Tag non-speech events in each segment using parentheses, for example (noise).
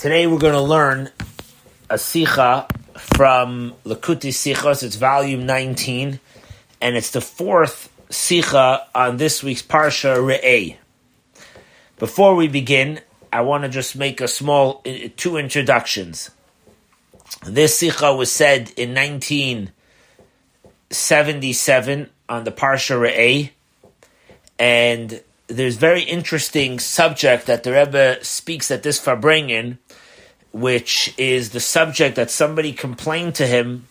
Today we're going to learn a sicha from Likkutei Sichos. It's volume 19, and it's the fourth sicha on this week's Parsha Re'eh. Before we begin, I want to just make a small uh, two introductions. This sicha was said in 1977 on the Parsha Re'eh, and there's very interesting subject that the Rebbe speaks at this Farbrengen, which is the subject that somebody complained to him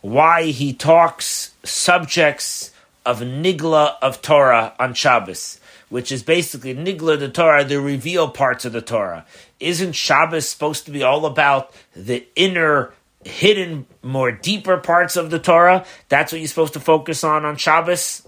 why he talks subjects of Nigla of Torah on Shabbos, which is basically Nigla the Torah, the reveal parts of the Torah. Isn't Shabbos supposed to be all about the inner, hidden, more deeper parts of the Torah? That's what you're supposed to focus on on Shabbos?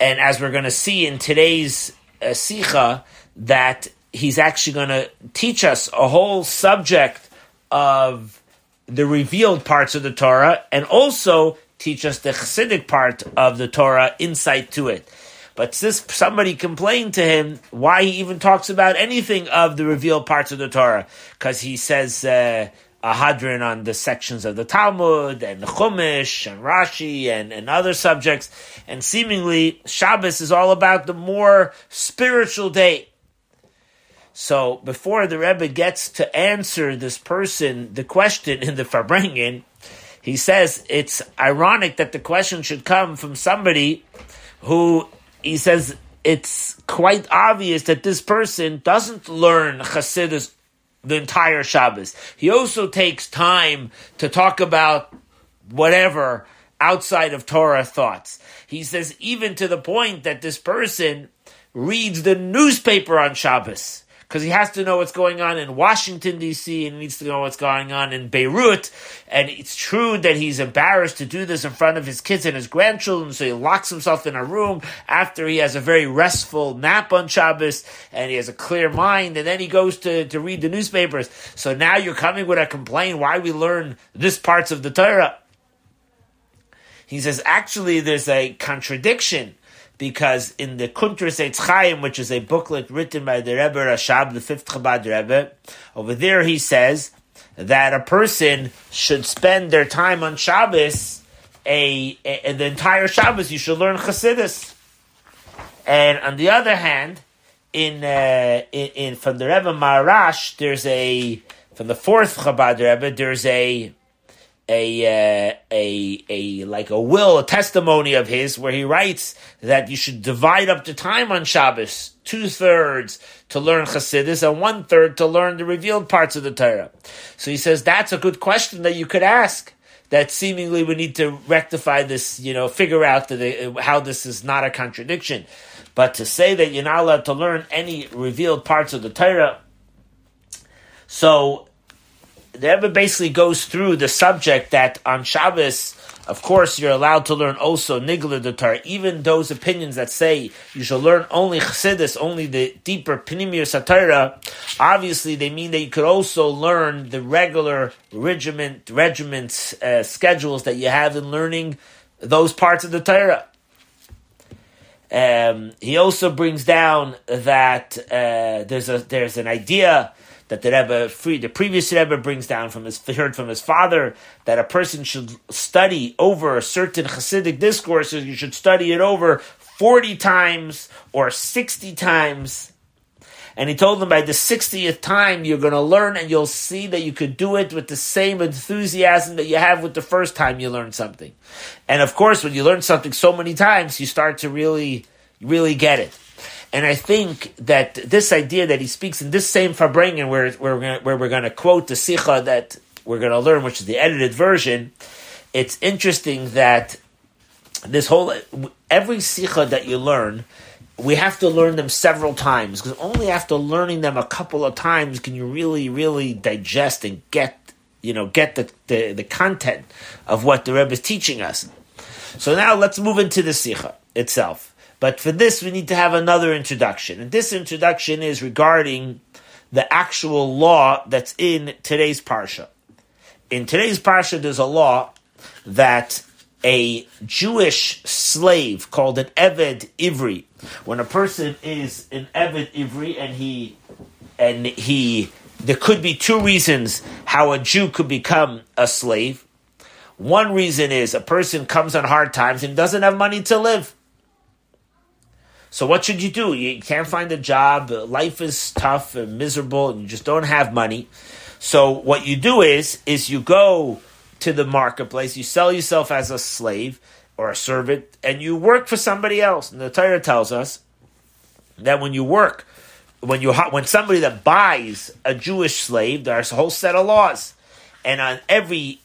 And as we're going to see in today's uh, Sikha, that he's actually going to teach us a whole subject of the revealed parts of the Torah and also teach us the Chassidic part of the Torah, insight to it. But since somebody complained to him why he even talks about anything of the revealed parts of the Torah, because he says uh, a hadran on the sections of the Talmud and the Chumash and Rashi and, and other subjects. And seemingly Shabbos is all about the more spiritual day. So before the Rebbe gets to answer this person the question in the Farbrengen, he says it's ironic that the question should come from somebody who he says it's quite obvious that this person doesn't learn Chassidus the entire Shabbos. He also takes time to talk about whatever outside of Torah thoughts. He says even to the point that this person reads the newspaper on Shabbos because he has to know what's going on in Washington D.C. and he needs to know what's going on in Beirut. And it's true that he's embarrassed to do this in front of his kids and his grandchildren, so he locks himself in a room after he has a very restful nap on Shabbos and he has a clear mind, and then he goes to, to read the newspapers. So now you're coming with a complaint why we learn this parts of the Torah. He says actually there's a contradiction because in the Kuntras Eitz Chaim, which is a booklet written by the Rebbe Rashab, the fifth Chabad Rebbe, over there he says that a person should spend their time on Shabbos, a, a the entire Shabbos, you should learn Chassidus. And on the other hand, in, uh, in, in from the Rebbe Maharash, there's a from the fourth Chabad Rebbe, there's a a uh, a a like a will, a testimony of his, where he writes that you should divide up the time on Shabbos, two thirds to learn Chassidus and one third to learn the revealed parts of the Torah. So he says that's a good question that you could ask. That seemingly we need to rectify this, you know, figure out that how this is not a contradiction. But to say that you're not allowed to learn any revealed parts of the Torah, so the Rebbe basically goes through the subject that on Shabbos, of course, you're allowed to learn also Nigla the Even those opinions that say you should learn only Chassidus, only the deeper Pnimius Torah, obviously they mean that you could also learn the regular regiment, regiment uh, schedules that you have in learning those parts of the Torah. Um, he also brings down that uh, there's a there's an idea that the Rebbe, the previous Rebbe brings down from his heard from his father that a person should study over a certain Hasidic discourses. You should study it over forty times or sixty times. And he told them by the 60th time you're going to learn and you'll see that you could do it with the same enthusiasm that you have with the first time you learned something. And of course, when you learn something so many times, you start to really, really get it. And I think that this idea that he speaks in this same Farbrengen, where, where, we're gonna, where we're going to quote the Sikha that we're going to learn, which is the edited version, it's interesting that this whole, every Sikha that you learn, we have to learn them several times, because only after learning them a couple of times can you really, really digest and get, you know, get the, the, the content of what the Rebbe is teaching us. So now let's move into the Sikha itself. But for this, we need to have another introduction. And this introduction is regarding the actual law that's in today's Parsha. In today's Parsha, there's a law that a Jewish slave called an Eved Ivri, when a person is an Eved Ivri and he and he there could be two reasons how a Jew could become a slave. One reason is a person comes on hard times and doesn't have money to live. So what should you do? You can't find a job. Life is tough and miserable, and you just don't have money. So what you do is is you go to the marketplace, you sell yourself as a slave or a servant, and you work for somebody else. And the Torah tells us that when you work, when you when somebody that buys a Jewish slave, there's a whole set of laws, and on every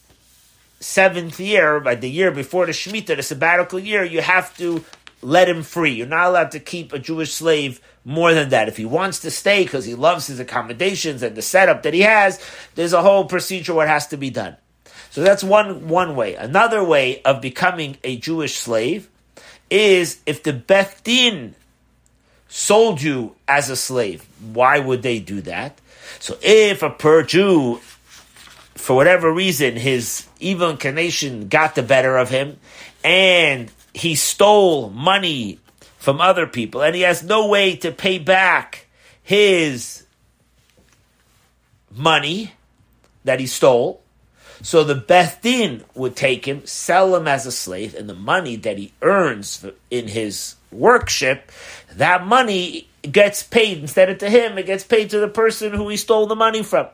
seventh year, by the year before the Shemitah, the sabbatical year, you have to let him free. You're not allowed to keep a Jewish slave more than that. If he wants to stay because he loves his accommodations and the setup that he has, there's a whole procedure what has to be done. So that's one one way. Another way of becoming a Jewish slave is if the Beth Din sold you as a slave. Why would they do that? So if a per Jew, for whatever reason, his evil inclination got the better of him, and he stole money from other people, and he has no way to pay back his money that he stole, so the Beth Din would take him, sell him as a slave, and the money that he earns in his workship, that money gets paid instead of to him, it gets paid to the person who he stole the money from.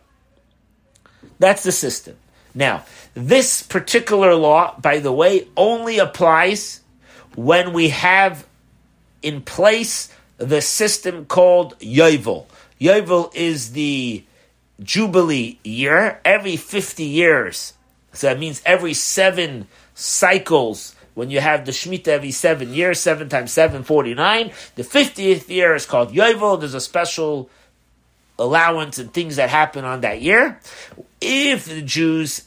That's the system. Now, this particular law, by the way, only applies when we have in place the system called Yovel. Yovel is the Jubilee year, every 50 years. So that means every seven cycles, when you have the Shemitah every seven years, seven times seven, 49. The 50th year is called Yovel. There's a special allowance and things that happen on that year. If the Jews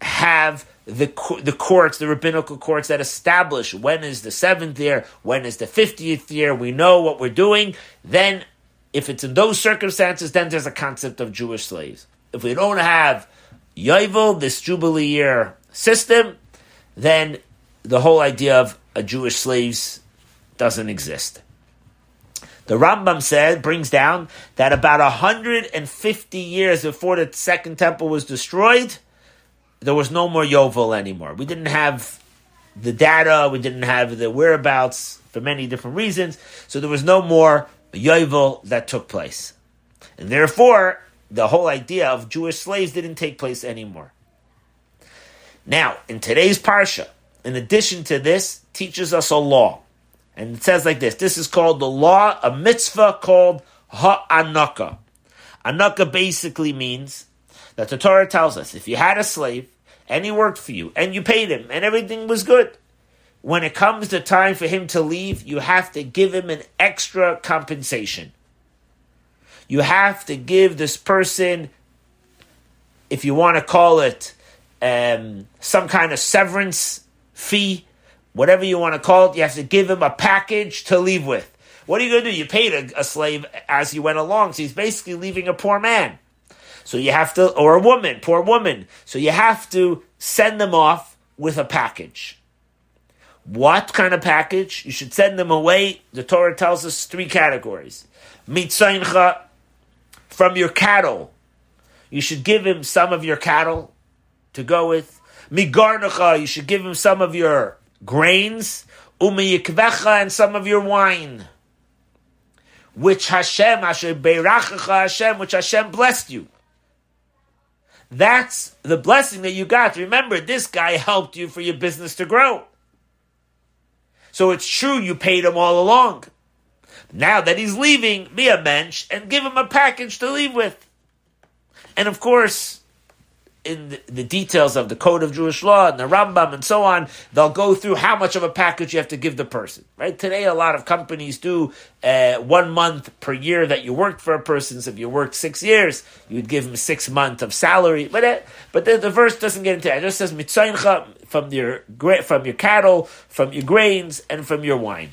have the the courts, the rabbinical courts that establish when is the seventh year, when is the fiftieth year, we know what we're doing. Then, if it's in those circumstances, then there's a concept of Jewish slaves. If we don't have Yovel, this Jubilee year system, then the whole idea of a Jewish slaves doesn't exist. The Rambam said, brings down that about 150 years before the second temple was destroyed, there was no more Yovel anymore. We didn't have the data, we didn't have the whereabouts for many different reasons, so there was no more Yovel that took place. And therefore, the whole idea of Jewish slaves didn't take place anymore. Now, in today's Parsha, in addition to this, teaches us a law. And it says like this this is called the law, a mitzvah called Ha'anaka. Anaka basically means that the Torah tells us if you had a slave and he worked for you and you paid him and everything was good, when it comes the time for him to leave, you have to give him an extra compensation. You have to give this person, if you want to call it um, some kind of severance fee, whatever you want to call it, you have to give him a package to leave with. What are you going to do? You paid a, a slave as he went along, so he's basically leaving a poor man. So you have to, or a woman, poor woman. So you have to send them off with a package. What kind of package? You should send them away. The Torah tells us three categories. Mitzaincha, from your cattle. You should give him some of your cattle to go with. Migarnacha, you should give him some of your grains. Umiyikvecha, and some of your wine. Which Hashem, Hashem Hashem, which Hashem blessed you. That's the blessing that you got. Remember, this guy helped you for your business to grow. So it's true you paid him all along. Now that he's leaving, be a mensch and give him a package to leave with. And of course, in the, the, details of the code of Jewish law and the Rambam and so on, they'll go through how much of a package you have to give the person. Right today, a lot of companies do uh, one month per year that you worked for a person. So if you worked six years, you'd give him six months of salary. But uh, but the, the, verse doesn't get into that. It just says mitzayncha from your from your cattle, from your grains, and from your wine.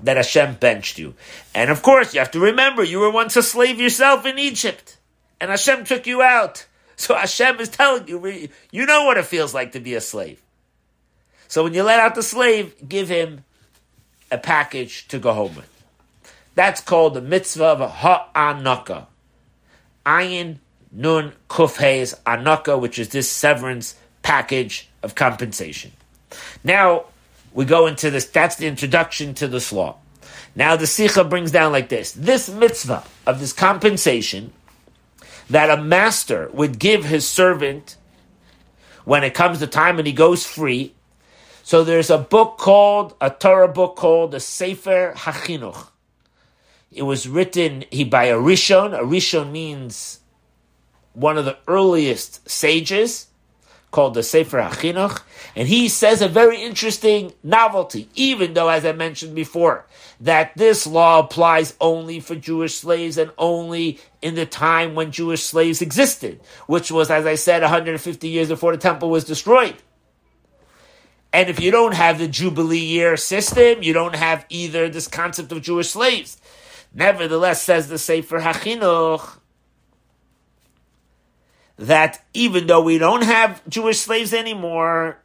That Hashem benched you, and of course you have to remember you were once a slave yourself in Egypt, and Hashem took you out. So Hashem is telling you, you know what it feels like to be a slave. So when you let out the slave, give him a package to go home with. That's called the mitzvah of ha'anaka. Ayin Nun Kufheis Anaka, which is this severance package of compensation. Now we go into this, that's the introduction to this law. Now the Sikha brings down like this this mitzvah of this compensation that a master would give his servant when it comes to time and he goes free. So there's a book called, a Torah book called the Sefer HaChinuch. It was written he by a Rishon. A Rishon means one of the earliest sages called the Sefer HaChinuch, and he says a very interesting novelty, even though, as I mentioned before, that this law applies only for Jewish slaves and only in the time when Jewish slaves existed, which was, as I said, 150 years before the temple was destroyed. And if you don't have the Jubilee year system, you don't have either this concept of Jewish slaves. Nevertheless, says the Sefer HaChinuch, that even though we don't have Jewish slaves anymore,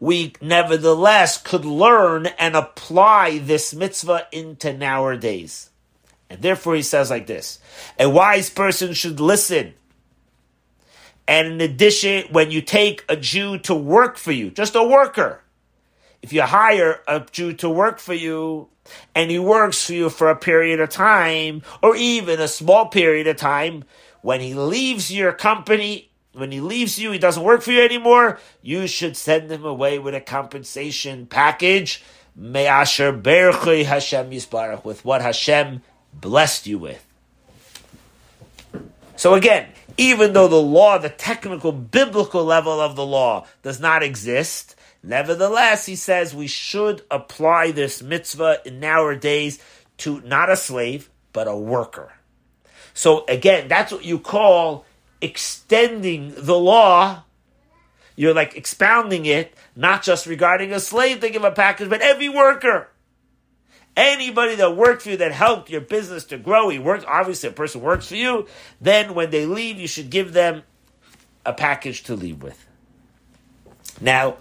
we nevertheless could learn and apply this mitzvah into nowadays. And therefore he says like this, a wise person should listen. And in addition, when you take a Jew to work for you, just a worker, if you hire a Jew to work for you, and he works for you for a period of time, or even a small period of time, when he leaves your company, when he leaves you, he doesn't work for you anymore, you should send him away with a compensation package. Me'asher berchui Hashem with what Hashem blessed you with. So again, even though the law, the technical biblical level of the law does not exist, nevertheless, he says we should apply this mitzvah in nowadays to not a slave, but a worker. So again, that's what you call extending the law. You're like expounding it, not just regarding a slave to give a package, but every worker. Anybody that worked for you that helped your business to grow, he works, obviously a person works for you, then when they leave, you should give them a package to leave with. Now,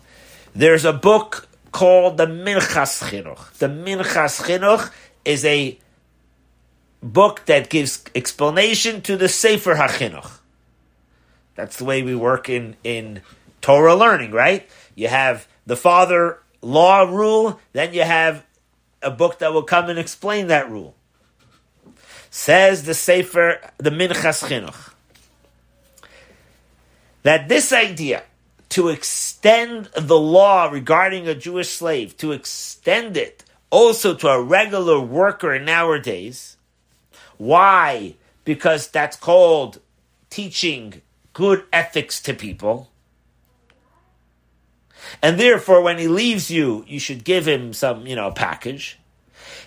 there's a book called the Minchas Chinuch. The Minchas Chinuch is a book that gives explanation to the Sefer HaChinuch. That's the way we work in, in Torah learning, right? You have the father law rule, then you have a book that will come and explain that rule. Says the Sefer, the Minchas Chinuch, that this idea to extend the law regarding a Jewish slave, to extend it also to a regular worker nowadays, why? Because that's called teaching good ethics to people. And therefore, when he leaves you, you should give him some, you know, package.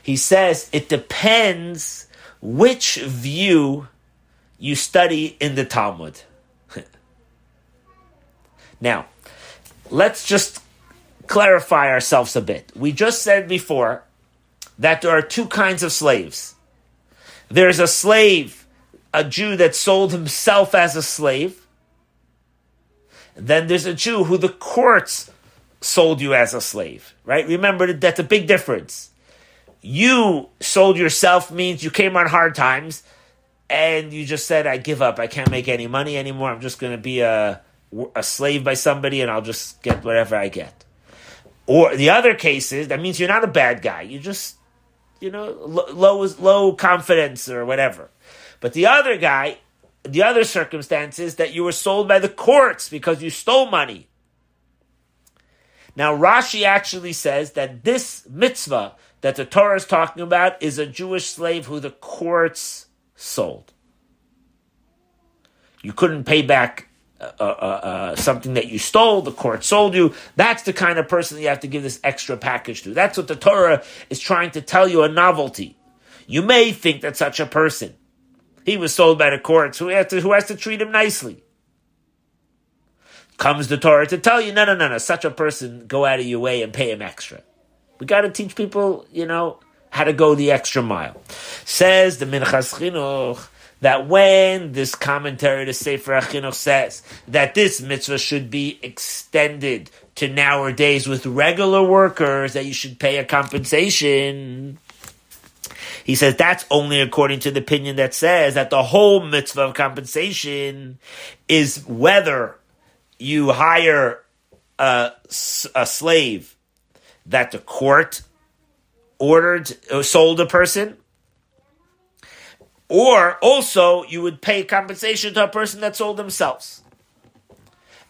He says it depends which view you study in the Talmud. (laughs) now, let's just clarify ourselves a bit. We just said before that there are two kinds of slaves. There's a slave, a Jew that sold himself as a slave. Then there's a Jew who the courts sold you as a slave, right? Remember that that's a big difference. You sold yourself means you came on hard times and you just said, I give up. I can't make any money anymore. I'm just going to be a, a slave by somebody and I'll just get whatever I get. Or the other cases, that means you're not a bad guy. You just you know, low low confidence or whatever. But the other guy, the other circumstance is that you were sold by the courts because you stole money. Now Rashi actually says that this mitzvah that the Torah is talking about is a Jewish slave who the courts sold. You couldn't pay back uh, uh, uh, something that you stole, the court sold you. That's the kind of person you have to give this extra package to. That's what the Torah is trying to tell you a novelty. You may think that such a person, he was sold by the courts, who has to, who has to treat him nicely. Comes the Torah to tell you, no, no, no, no, such a person, go out of your way and pay him extra. We got to teach people, you know, how to go the extra mile. Says the Minchas Chinuch, that when this commentary to Sefer HaChinuch says that this mitzvah should be extended to nowadays with regular workers, that you should pay a compensation, He says that's only according to the opinion that says that the whole mitzvah of compensation is whether you hire a, a slave that the court ordered or sold a person, or also you would pay compensation to a person that sold themselves.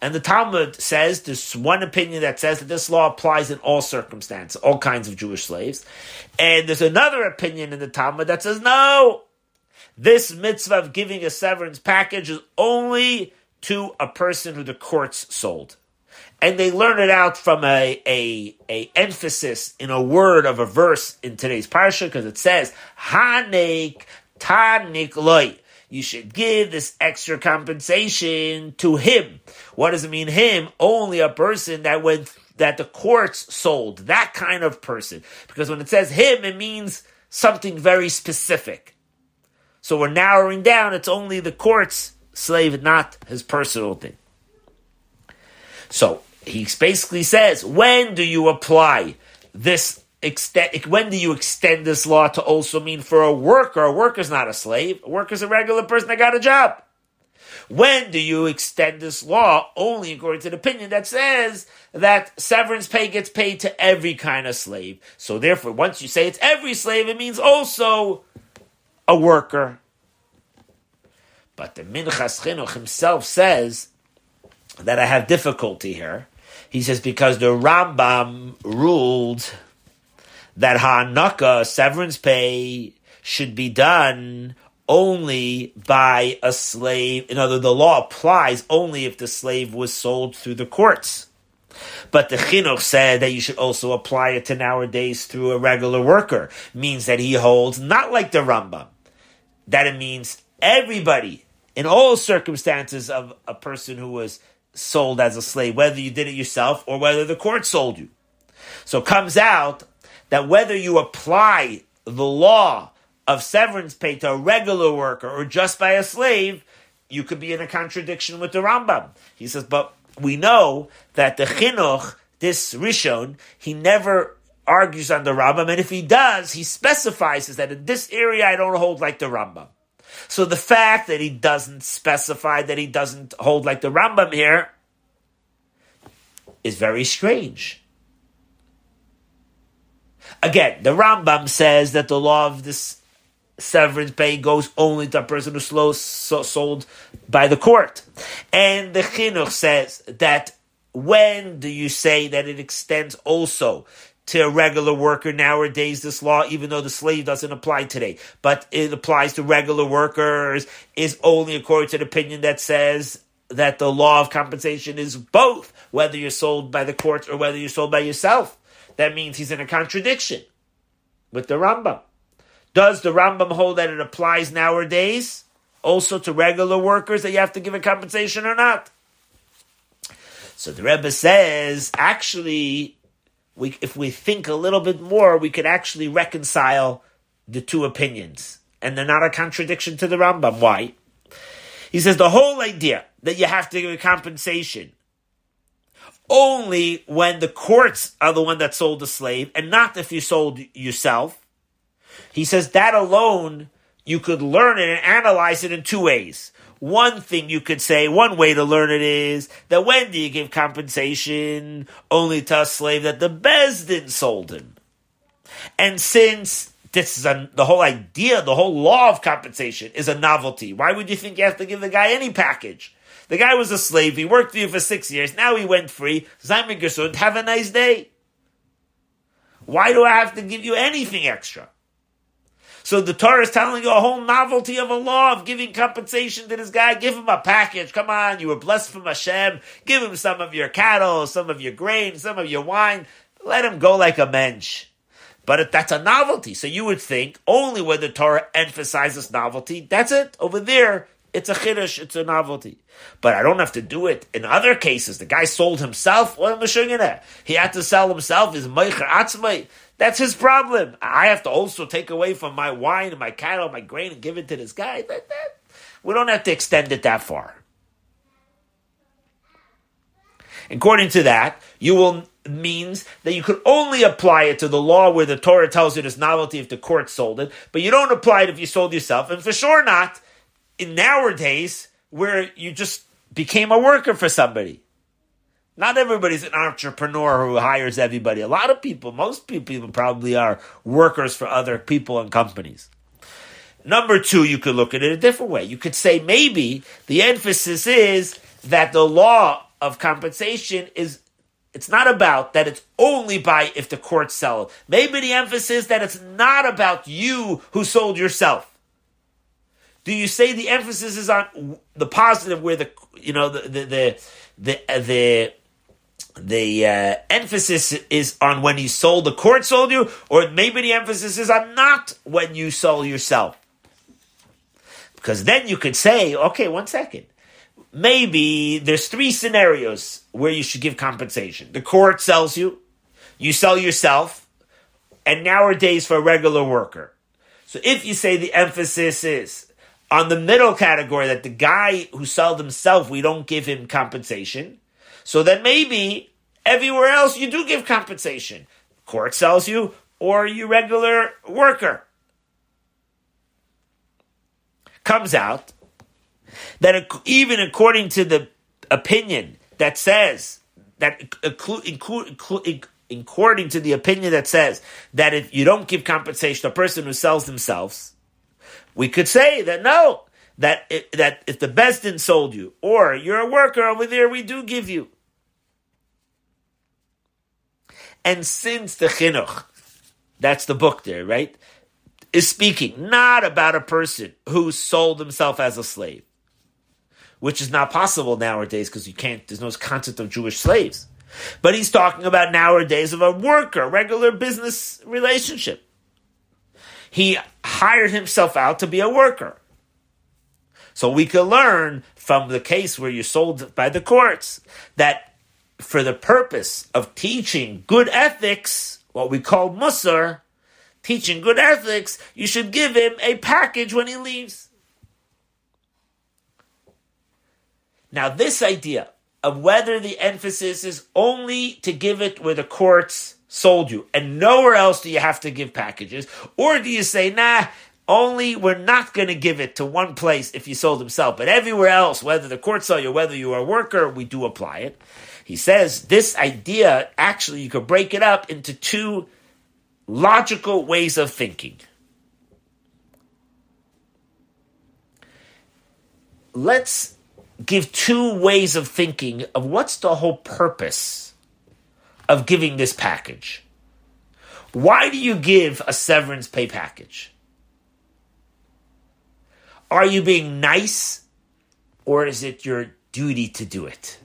And the Talmud says there's one opinion that says that this law applies in all circumstances, all kinds of Jewish slaves. And there's another opinion in the Talmud that says no, this mitzvah of giving a severance package is only to a person who the courts sold. And they learn it out from a, a, a emphasis in a word of a verse in today's parsha because it says, Hanek tanik you should give this extra compensation to him. What does it mean him? Only a person that went that the courts sold. That kind of person. Because when it says him, it means something very specific. So we're narrowing down, it's only the court's slave, not his personal thing. So he basically says, when do you apply this extend, when do you extend this law to also mean for a worker? A worker's not a slave. A worker's a regular person that got a job. When do you extend this law? Only according to the opinion that says that severance pay gets paid to every kind of slave. So therefore, once you say it's every slave, it means also a worker. But the Minchas Chinuch himself says that I have difficulty here. He says because the Rambam ruled that Hanaka, severance pay, should be done only by a slave. In other, the law applies only if the slave was sold through the courts. But the chinuch said that you should also apply it to nowadays through a regular worker. Means that he holds not like the Rambam, that it means everybody in all circumstances of a person who was sold as a slave, whether you did it yourself or whether the court sold you. So it comes out that whether you apply the law of severance pay to a regular worker or just by a slave, you could be in a contradiction with the Rambam. He says, but we know that the chinuch, this Rishon, he never argues on the Rambam, and if he does, he specifies that in this area I don't hold like the Rambam. So the fact that he doesn't specify that he doesn't hold like the Rambam here is very strange. Again, the Rambam says that the law of this severance pay goes only to a person who's so, sold by the court. And the Chinuch says that when do you say that it extends also to a regular worker nowadays, this law, even though the slave doesn't apply today, but it applies to regular workers, is only according to the opinion that says that the law of compensation is both, whether you're sold by the courts or whether you're sold by yourself that means he's in a contradiction with the Rambam. Does the Rambam hold that it applies nowadays also to regular workers that you have to give a compensation or not? So the Rebbe says, actually, we, if we think a little bit more, we could actually reconcile the two opinions. And they're not a contradiction to the Rambam. Why? He says the whole idea that you have to give a compensation only when the courts are the one that sold the slave and not if you sold yourself. He says that alone you could learn it and analyze it in two ways. One thing you could say, one way to learn it is that when do you give compensation only to a slave that the Beis Din sold him? And since this is a, the whole idea, the whole law of compensation is a novelty, why would you think you have to give the guy any package? The guy was a slave. He worked for you for six years. Now he went free. Zayman Gesund, have a nice day. Why do I have to give you anything extra? So the Torah is telling you a whole novelty of a law of giving compensation to this guy. Give him a package. Come on, you were blessed from Hashem. Give him some of your cattle, some of your grain, some of your wine. Let him go like a mensch. But that's a novelty. So you would think only when the Torah emphasizes novelty, that's it. Over there, it's a chiddush, it's a novelty. But I don't have to do it in other cases. The guy sold himself. What am Well, he had to sell himself. His meicher atzmai. That's his problem. I have to also take away from my wine and my cattle, my grain, and give it to this guy. That, that, we don't have to extend it that far. According to that, you will means that you could only apply it to the law where the Torah tells you it's novelty if the court sold it, but you don't apply it if you sold yourself, and for sure not in nowadays where you just became a worker for somebody. Not everybody's an entrepreneur who hires everybody. A lot of people, most people probably are workers for other people and companies. Number two, you could look at it a different way. You could say maybe the emphasis is that the law of compensation is it's not about that it's only by if the courts sell. Maybe the emphasis that it's not about you who sold yourself. Do you say the emphasis is on the positive where the you know the the the the, the the uh, emphasis is on when you sold, the court sold you, or maybe the emphasis is on not when you sold yourself. Because then you could say, okay, one second. Maybe there's three scenarios where you should give compensation. The court sells you, you sell yourself, and nowadays for a regular worker. So if you say the emphasis is on the middle category that the guy who sold himself, we don't give him compensation, so then maybe everywhere else you do give compensation. Court sells you, or you regular worker. Comes out that even according to the opinion that says that according to the opinion that says that if you don't give compensation to a person who sells themselves, we could say that no, that that if the Beis Din sold you or you're a worker over there, we do give you. And since the chinuch, that's the book there, right, is speaking not about a person who sold himself as a slave, which is not possible nowadays because you can't, there's no concept of Jewish slaves. But he's talking about nowadays of a worker, regular business relationship. He hired himself out to be a worker. So we can learn from the case where you're sold by the courts that for the purpose of teaching good ethics, what we call musar, teaching good ethics, you should give him a package when he leaves. Now, this idea of whether the emphasis is only to give it where the courts sold you and nowhere else do you have to give packages, or do you say, nah, only we're not going to give it to one place if you sold himself, but everywhere else, whether the court saw you, whether you are a worker, we do apply it. He says this idea, actually, you could break it up into two logical ways of thinking. Let's give two ways of thinking of what's the whole purpose of giving this package. Why do you give a severance pay package? Are you being nice or is it your duty to do it?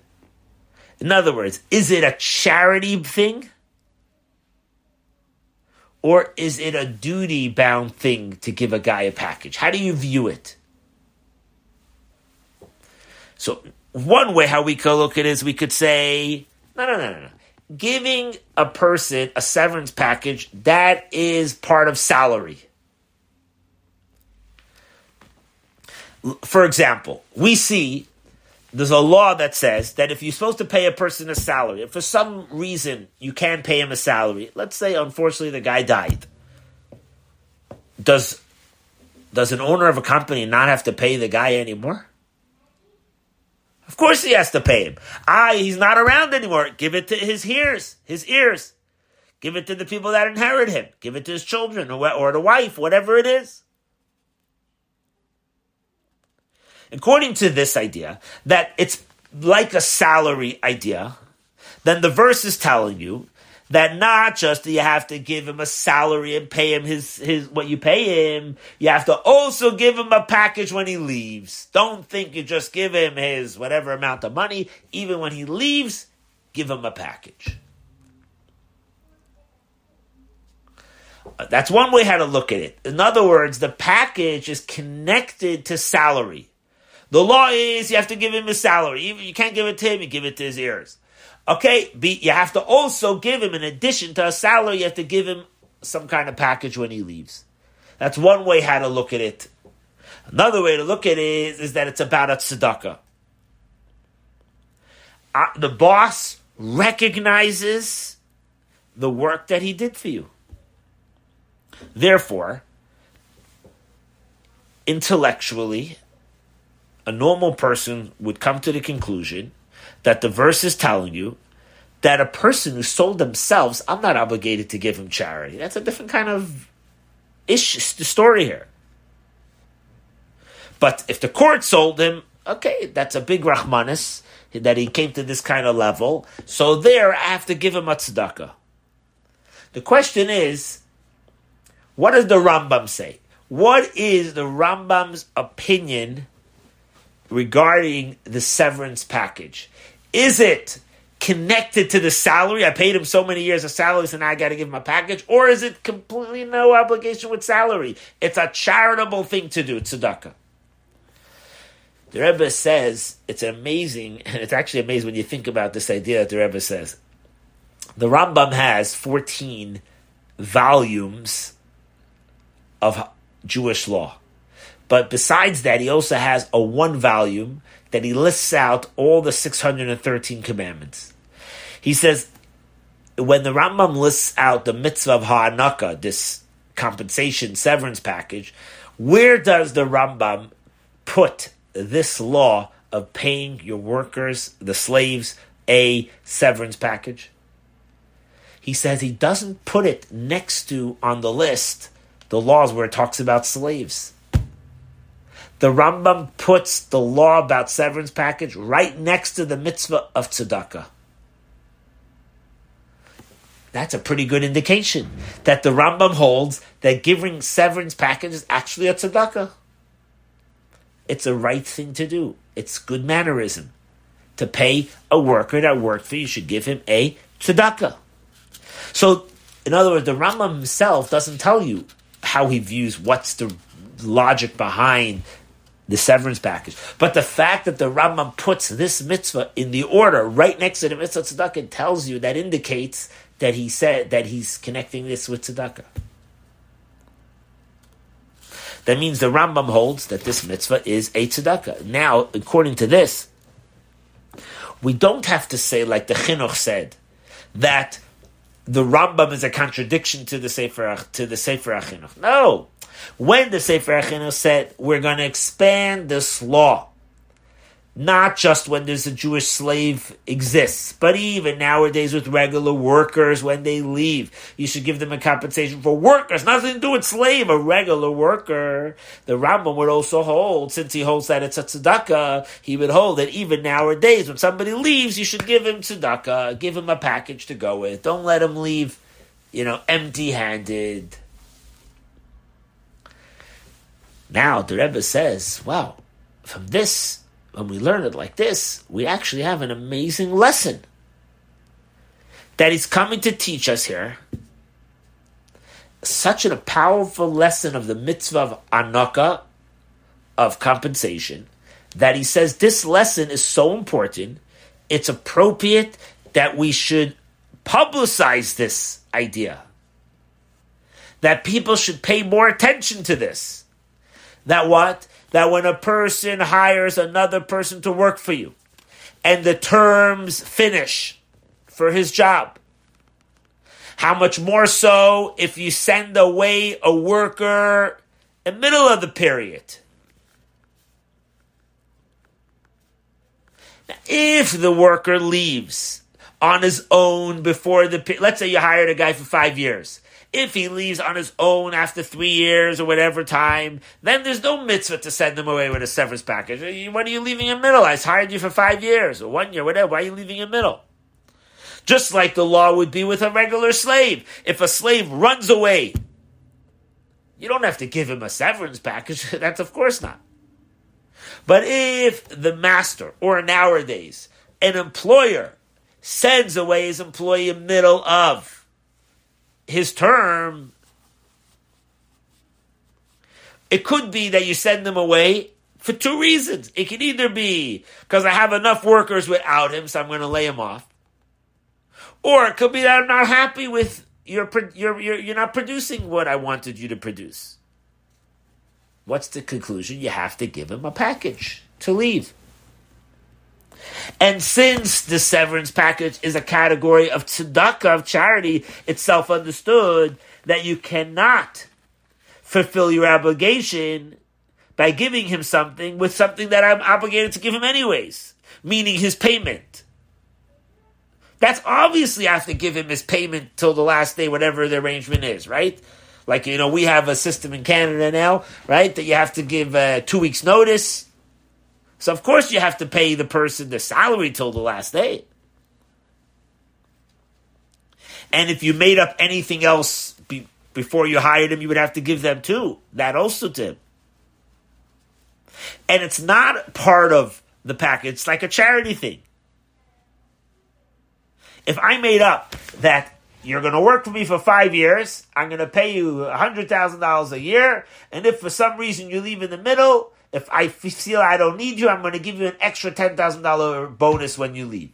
In other words, is it a charity thing? Or is it a duty bound thing to give a guy a package? How do you view it? So, one way how we could look at it is we could say, no, no, no, no, no. Giving a person a severance package, that is part of salary. For example, we see there's a law that says that if you're supposed to pay a person a salary, if for some reason you can't pay him a salary, let's say unfortunately the guy died, does does an owner of a company not have to pay the guy anymore? Of course he has to pay him. Ah, he's not around anymore. Give it to his ears, his ears. Give it to the people that inherit him. Give it to his children or, or the wife, whatever it is. According to this idea, that it's like a salary idea, then the verse is telling you that not just do you have to give him a salary and pay him his, his what you pay him, you have to also give him a package when he leaves. Don't think you just give him his whatever amount of money. Even when he leaves, give him a package. That's one way how to look at it. In other words, the package is connected to salary. The law is you have to give him his salary. You can't give it to him, you give it to his heirs. Okay, you have to also give him, in addition to a salary, you have to give him some kind of package when he leaves. That's one way how to look at it. Another way to look at it is, is that it's about a tzedakah. Uh, the boss recognizes the work that he did for you. Therefore, intellectually, a normal person would come to the conclusion that the verse is telling you that a person who sold themselves, I'm not obligated to give him charity. That's a different kind of ish the story here. But if the court sold him, okay, that's a big rahmanis that he came to this kind of level. So there, I have to give him a tzedakah. The question is, what does the Rambam say? What is the Rambam's opinion regarding the severance package? Is it connected to the salary? I paid him so many years of salary, so now I got to give him a package. Or is it completely no obligation with salary? It's a charitable thing to do, tzedakah. The Rebbe says it's amazing, and it's actually amazing when you think about this idea that the Rebbe says. The Rambam has 14 volumes of Jewish law. But besides that, he also has a one volume that he lists out all the 613 commandments. He says, when the Rambam lists out the mitzvah of ha'anaka, this compensation severance package, where does the Rambam put this law of paying your workers, the slaves, a severance package? He says he doesn't put it next to on the list the laws where it talks about slaves. The Rambam puts the law about severance package right next to the mitzvah of tzedakah. That's a pretty good indication that the Rambam holds that giving severance package is actually a tzedakah. It's a right thing to do. It's good mannerism. To pay a worker that worked for you, you should give him a tzedakah. So, in other words, the Rambam himself doesn't tell you how he views what's the logic behind the severance package. But the fact that the Rambam puts this mitzvah in the order right next to the mitzvah tzedakah tells you that indicates that he said that he's connecting this with tzedakah. That means the Rambam holds that this mitzvah is a tzedakah. Now, according to this, we don't have to say like the Chinuch said that the Rambam is a contradiction to the Sefer to the Sefer HaChinuch. No, when the Sefer HaChinuch said we're going to expand this law not just when there's a Jewish slave exists, but even nowadays with regular workers when they leave. You should give them a compensation for workers, nothing to do with slave, a regular worker. The Rambam would also hold, since he holds that it's a tzedakah, he would hold that even nowadays when somebody leaves, you should give him tzedakah, give him a package to go with. Don't let him leave, you know, empty handed. Now the Rebbe says, wow, from this when we learn it like this, we actually have an amazing lesson that he's coming to teach us here. Such a powerful lesson of the mitzvah of anaka, of compensation, that he says this lesson is so important, it's appropriate that we should publicize this idea. That people should pay more attention to this. That what? that when a person hires another person to work for you and the terms finish for his job, how much more so if you send away a worker in the middle of the period? If the worker leaves on his own before the, let's say you hired a guy for five years if he leaves on his own after three years or whatever time, then there's no mitzvah to send him away with a severance package. What are you leaving in middle? I hired you for five years or one year, whatever. Why are you leaving in middle? Just like the law would be with a regular slave. If a slave runs away, you don't have to give him a severance package. (laughs) That's of course not. But if the master, or nowadays, an employer sends away his employee in middle of his term, it could be that you send them away for two reasons. It can either be because I have enough workers without him, so I'm going to lay him off. Or it could be that I'm not happy with you're, you're, you're, you're not producing what I wanted you to produce. What's the conclusion? You have to give him a package to leave. And since the severance package is a category of tzedakah, of charity, it's self understood that you cannot fulfill your obligation by giving him something with something that I'm obligated to give him anyways, meaning his payment. That's obviously I have to give him his payment till the last day, whatever the arrangement is, right? Like, you know, we have a system in Canada now, right, that you have to give uh, two weeks' notice. So, of course, you have to pay the person the salary till the last day. And if you made up anything else be, before you hired him, you would have to give them too. That also to him. And it's not part of the package, it's like a charity thing. If I made up that you're going to work for me for five years, I'm going to pay you $100,000 a year, and if for some reason you leave in the middle, if I feel I don't need you, I'm going to give you an extra $10,000 bonus when you leave.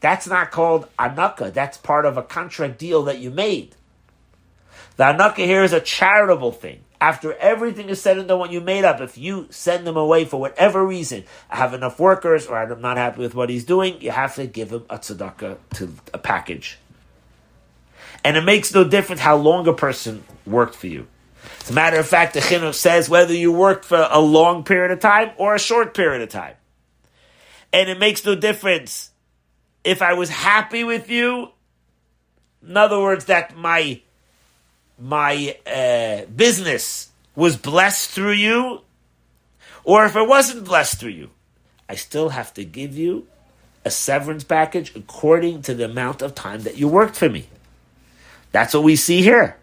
That's not called anaka. That's part of a contract deal that you made. The anaka here is a charitable thing after everything is said and done, what you made up, if you send them away for whatever reason, I have enough workers or I'm not happy with what he's doing, you have to give him a tzedakah to a package. And it makes no difference how long a person worked for you. As a matter of fact, the chinuch says whether you worked for a long period of time or a short period of time. And it makes no difference if I was happy with you. In other words, that my my uh, business was blessed through you, or if it wasn't blessed through you, I still have to give you a severance package according to the amount of time that you worked for me. That's what we see here.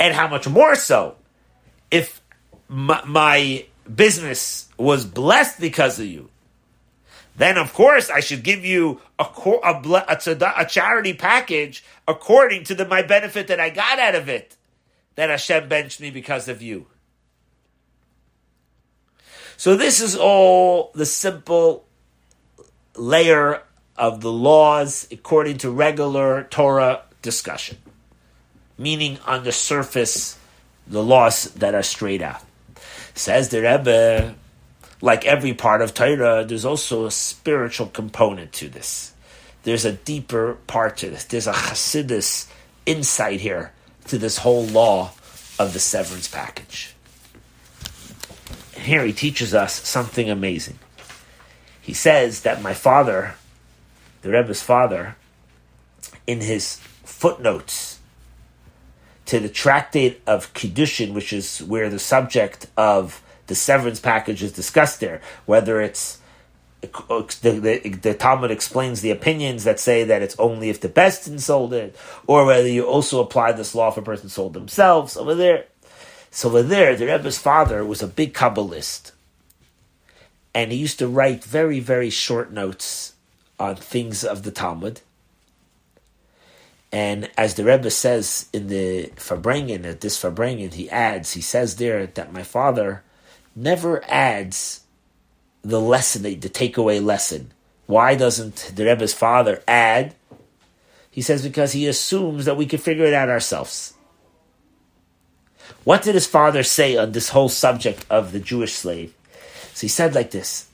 And how much more so if my, my business was blessed because of you, then of course I should give you a, a, a, a, charity package according to the, my benefit that I got out of it, that Hashem benched me because of you. So this is all the simple layer of the laws according to regular Torah discussion, meaning on the surface, the laws that are straight out. Says the Rebbe, like every part of Torah, there's also a spiritual component to this. There's a deeper part to this. There's a Hasidus insight here to this whole law of the severance package. here he teaches us something amazing. He says that my father, the Rebbe's father, in his footnotes to the tractate of Kiddushin, which is where the subject of the severance package is discussed there, whether it's the, the, the, Talmud explains the opinions that say that it's only if the best sold it, or whether you also apply this law if a person sold themselves over there. So over there, the Rebbe's father was a big Kabbalist, and he used to write very, very short notes on things of the Talmud. And as the Rebbe says in the Farbrengen, at this Farbrengen, he adds, he says there that my father never adds the lesson, the, the takeaway lesson. Why doesn't the Rebbe's father add? He says because he assumes that we can figure it out ourselves. What did his father say on this whole subject of the Jewish slave? So he said like this.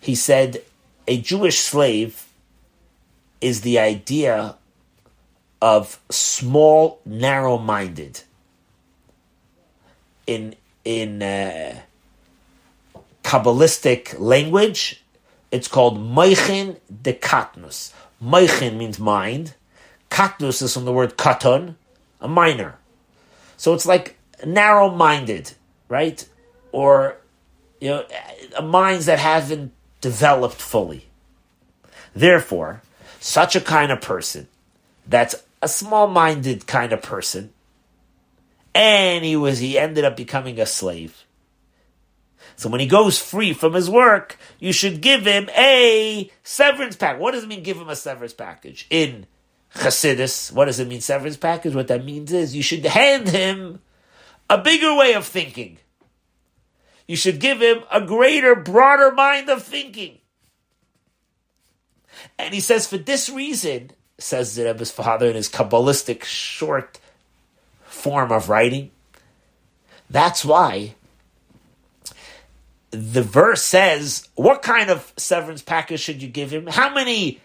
He said, a Jewish slave is the idea of small, narrow-minded. In in uh, Kabbalistic language, it's called Moichin de Katnus. Moichin means mind. Katnus is from the word katon, a minor. So it's like narrow minded, right? Or, you know, minds that haven't developed fully. Therefore, such a kind of person that's a small minded kind of person, and he was, he ended up becoming a slave so when he goes free from his work, you should give him a severance pack. What does it mean give him a severance package? In Chassidus, what does it mean severance package? What that means is you should hand him a bigger way of thinking. You should give him a greater, broader mind of thinking. And he says, for this reason, says the Rebbe's father in his Kabbalistic short form of writing, that's why the verse says, what kind of severance package should you give him? How many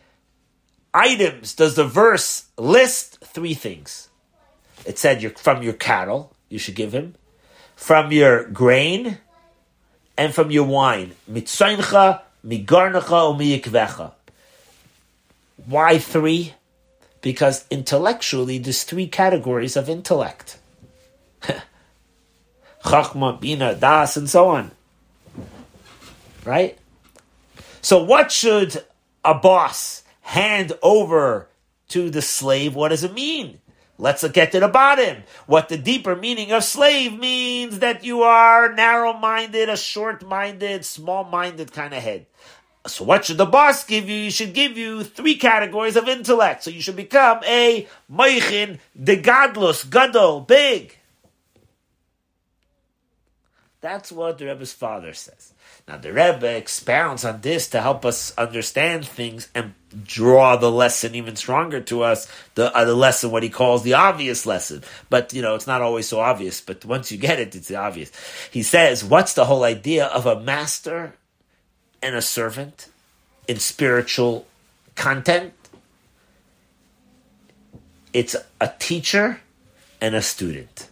items does the verse list? Three things. It said you're, from your cattle, you should give him, from your grain, and from your wine. Mitzaincha, migarnacha, umiyikvecha. Why three? Because intellectually, there's three categories of intellect. (laughs) Chachma, Bina, Das, and so on. Right? So what should a boss hand over to the slave? What does it mean? Let's get to the bottom. What the deeper meaning of slave means that you are narrow-minded, a short-minded, small-minded kind of head. So what should the boss give you? He should give you three categories of intellect. So you should become a moichin, de gadlus, gadol, big. That's what the Rebbe's father says. Now the Rebbe expounds on this to help us understand things and draw the lesson even stronger to us. The uh, the lesson, what he calls the obvious lesson, but you know it's not always so obvious. But once you get it, it's obvious. He says, "What's the whole idea of a master and a servant in spiritual content? It's a teacher and a student."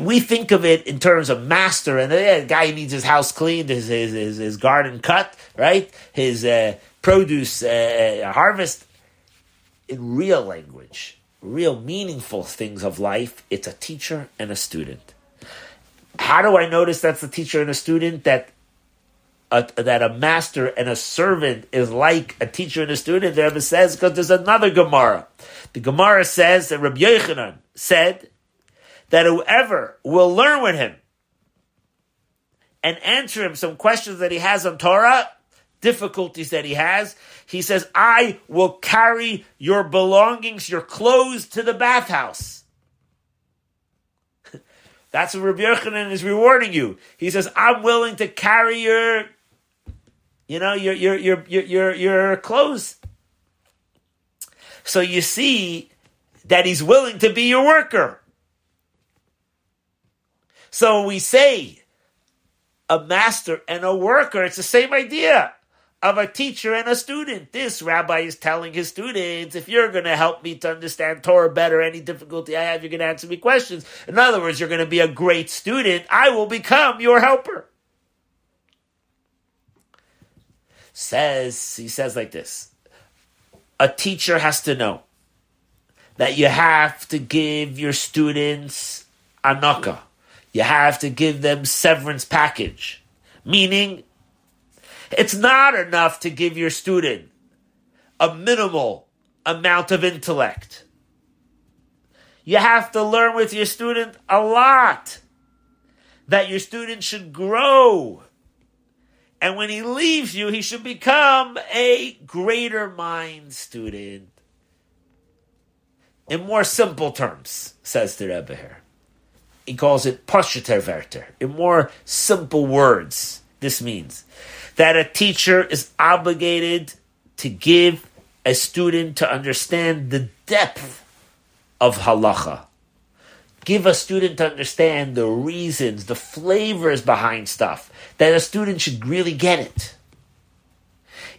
we think of it in terms of master and a uh, guy needs his house cleaned, his his, his, his garden cut, right? His uh, produce uh, uh, harvest. In real language, real meaningful things of life, it's a teacher and a student. How do I notice that's a teacher and a student? That a, that a master and a servant is like a teacher and a student. The Rebbe says because there's another Gemara. The Gemara says that Rabbi Yochanan said that whoever will learn with him and answer him some questions that he has on Torah, difficulties that he has, he says, I will carry your belongings, your clothes to the bathhouse. (laughs) That's what Rabbi Yochanan is rewarding you. He says, I'm willing to carry your, you know, your, your, your, your, your, clothes. So you see that he's willing to be your worker. So we say a master and a worker, it's the same idea of a teacher and a student. This rabbi is telling his students, if you're going to help me to understand Torah better, any difficulty I have, you're going to answer me questions. In other words, you're going to be a great student. I will become your helper. Says, he says like this. A teacher has to know that you have to give your students anaka you have to give them severance package. Meaning, it's not enough to give your student a minimal amount of intellect. You have to learn with your student a lot. That your student should grow. And when he leaves you, he should become a greater mind student. In more simple terms, says the Rebbe here he calls it Pashater In more simple words, this means that a teacher is obligated to give a student to understand the depth of halacha. Give a student to understand the reasons, the flavors behind stuff, that a student should really get it.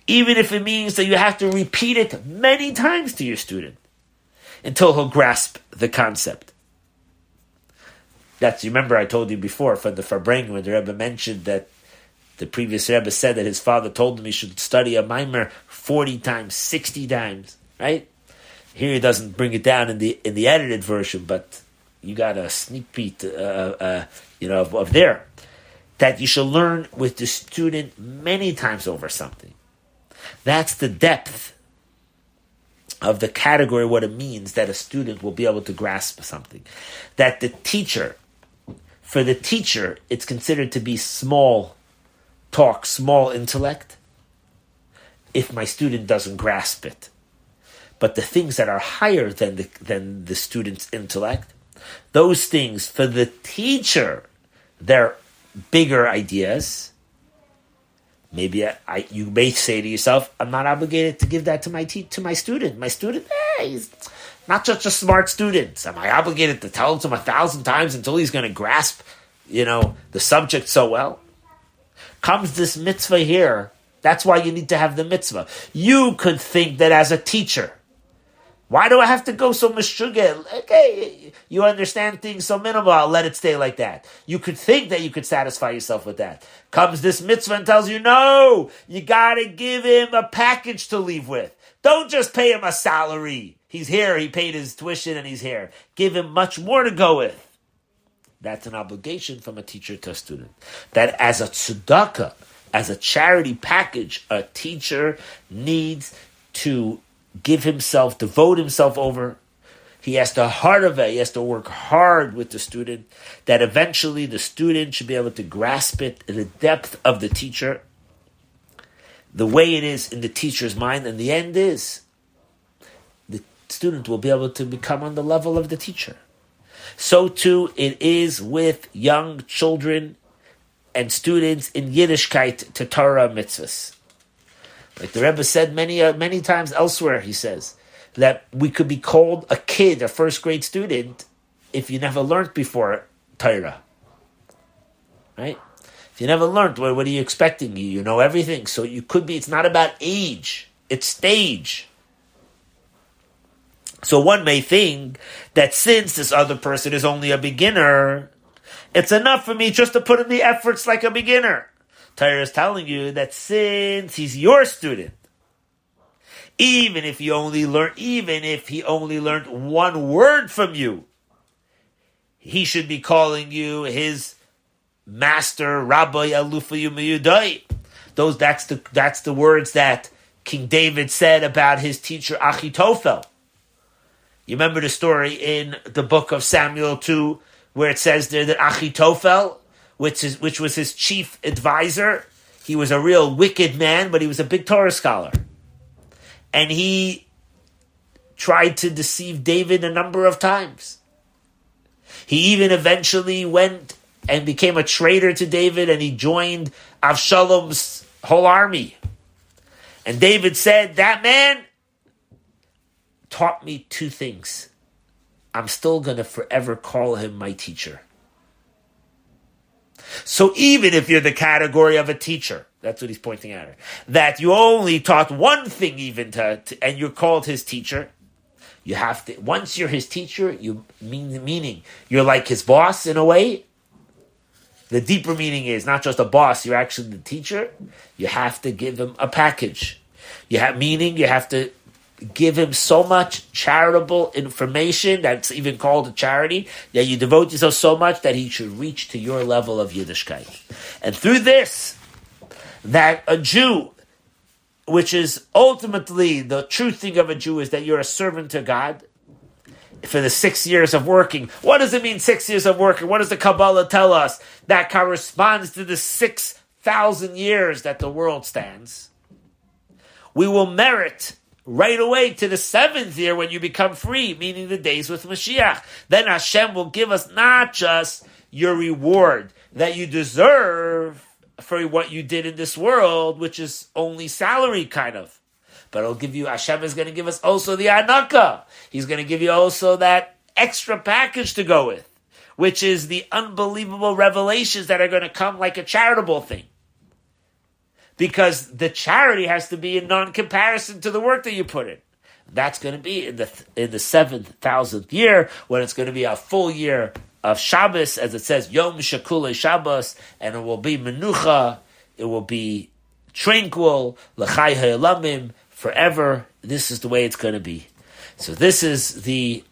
Even if it means that you have to repeat it many times to your student until he'll grasp the concept. That's you remember I told you before from the Farbrengen when the Rebbe mentioned that the previous Rebbe said that his father told him he should study a mimer forty times, sixty times, right? Here he doesn't bring it down in the in the edited version, but you got a sneak peek, uh, uh, you know, of, of there that you should learn with the student many times over something. That's the depth of the category, what it means that a student will be able to grasp something. That the teacher for the teacher, it's considered to be small talk, small intellect, if my student doesn't grasp it. But the things that are higher than the, than the student's intellect, those things for the teacher, they're bigger ideas. Maybe I, I, you may say to yourself, "I'm not obligated to give that to my te- to my student. My student, eh, he's not just a smart student. Am I obligated to tell him a thousand times until he's going to grasp, you know, the subject so well? Comes this mitzvah here. That's why you need to have the mitzvah. You could think that as a teacher, why do I have to go so mishugah? Okay, you understand things so minimal. I'll let it stay like that. You could think that you could satisfy yourself with that. Comes this mitzvah and tells you, no, you gotta give him a package to leave with. Don't just pay him a salary. He's here, he paid his tuition and he's here. Give him much more to go with. That's an obligation from a teacher to a student. That as a tzedakah, as a charity package, a teacher needs to give himself, devote himself over. He has to heart of it. He has to work hard with the student. That eventually the student should be able to grasp it in the depth of the teacher, the way it is in the teacher's mind, and the end is the student will be able to become on the level of the teacher. So too it is with young children and students in Yiddishkeit to Torah mitzvahs. Like the Rebbe said many uh, many times elsewhere, he says that we could be called a kid, a first grade student, if you never learned before Torah. Right? If you never learned, what, what are you expecting? You, you know everything. So you could be, it's not about age, it's stage. So one may think that since this other person is only a beginner, it's enough for me just to put in the efforts like a beginner. Torah is telling you that since he's your student, even if he only learned, even if he only learned one word from you, he should be calling you his master, Rabbi Alufa Yumayudai. Those that's the that's the words that King David said about his teacher Achitophel. You remember the story in the book of Samuel 2, where it says there that Achitophel which is which was his chief advisor. He was a real wicked man, but he was a big Torah scholar, and he tried to deceive David a number of times. He even eventually went and became a traitor to David, and he joined Avshalom's whole army. And David said, "That man taught me two things. I'm still going to forever call him my teacher." So even if you're the category of a teacher, that's what he's pointing at, that you only taught one thing even to, to, and you're called his teacher, you have to, once you're his teacher, you mean, the meaning you're like his boss in a way. The deeper meaning is not just a boss, you're actually the teacher. You have to give him a package. You have meaning, you have to give him so much charitable information that's even called a charity that you devote yourself so much that he should reach to your level of Yiddishkeit. And through this, that a Jew, which is ultimately the true thing of a Jew, is that you're a servant to God for the six years of working. What does it mean, six years of working? What does the Kabbalah tell us? That corresponds to the 6,000 years that the world stands. We will merit right away to the seventh year when you become free, meaning the days with Mashiach. Then Hashem will give us not just your reward that you deserve for what you did in this world, which is only salary kind of. But it'll give you, Hashem is going to give us also the anaka. He's going to give you also that extra package to go with, which is the unbelievable revelations that are going to come like a charitable thing because the charity has to be in non-comparison to the work that you put in. That's going to be in the in the seventh thousandth year when it's going to be a full year of Shabbos, as it says Yom Shekulo Shabbos, and it will be Menucha. It will be tranquil, L'chai Ha'elamim, forever. This is the way it's going to be. So this is the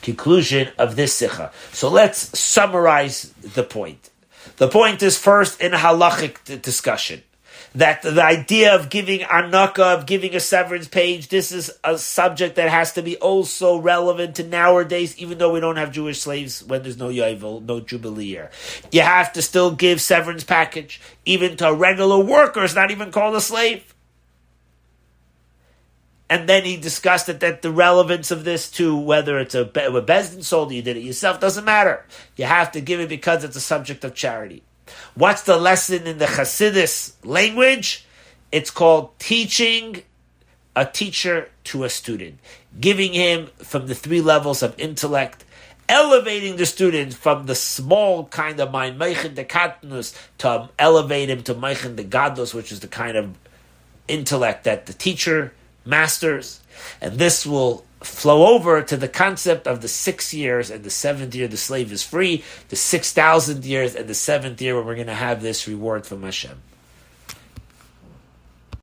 conclusion of this sikha. So let's summarize the point. The point is first in halachic discussion that the idea of giving anaka, of giving a severance page, this is a subject that has to be also relevant to nowadays, even though we don't have Jewish slaves when there's no Yovel, no Jubilee year. You have to still give severance package, even to regular workers, not even called a slave. And then he discussed it that the relevance of this to whether it's a, a Beis Din sold you did it yourself doesn't matter. You have to give it because it's a subject of charity. What's the lesson in the Hasidus language? It's called teaching a teacher to a student, giving him from the three levels of intellect elevating the student from the small kind of mind, Meichin de Katnus, to elevate him to Meichin de Gadlus, which is the kind of intellect that the teacher masters. And this will flow over to the concept of the six years and the seventh year the slave is free, the six thousand years and the seventh year when we're going to have this reward from Hashem.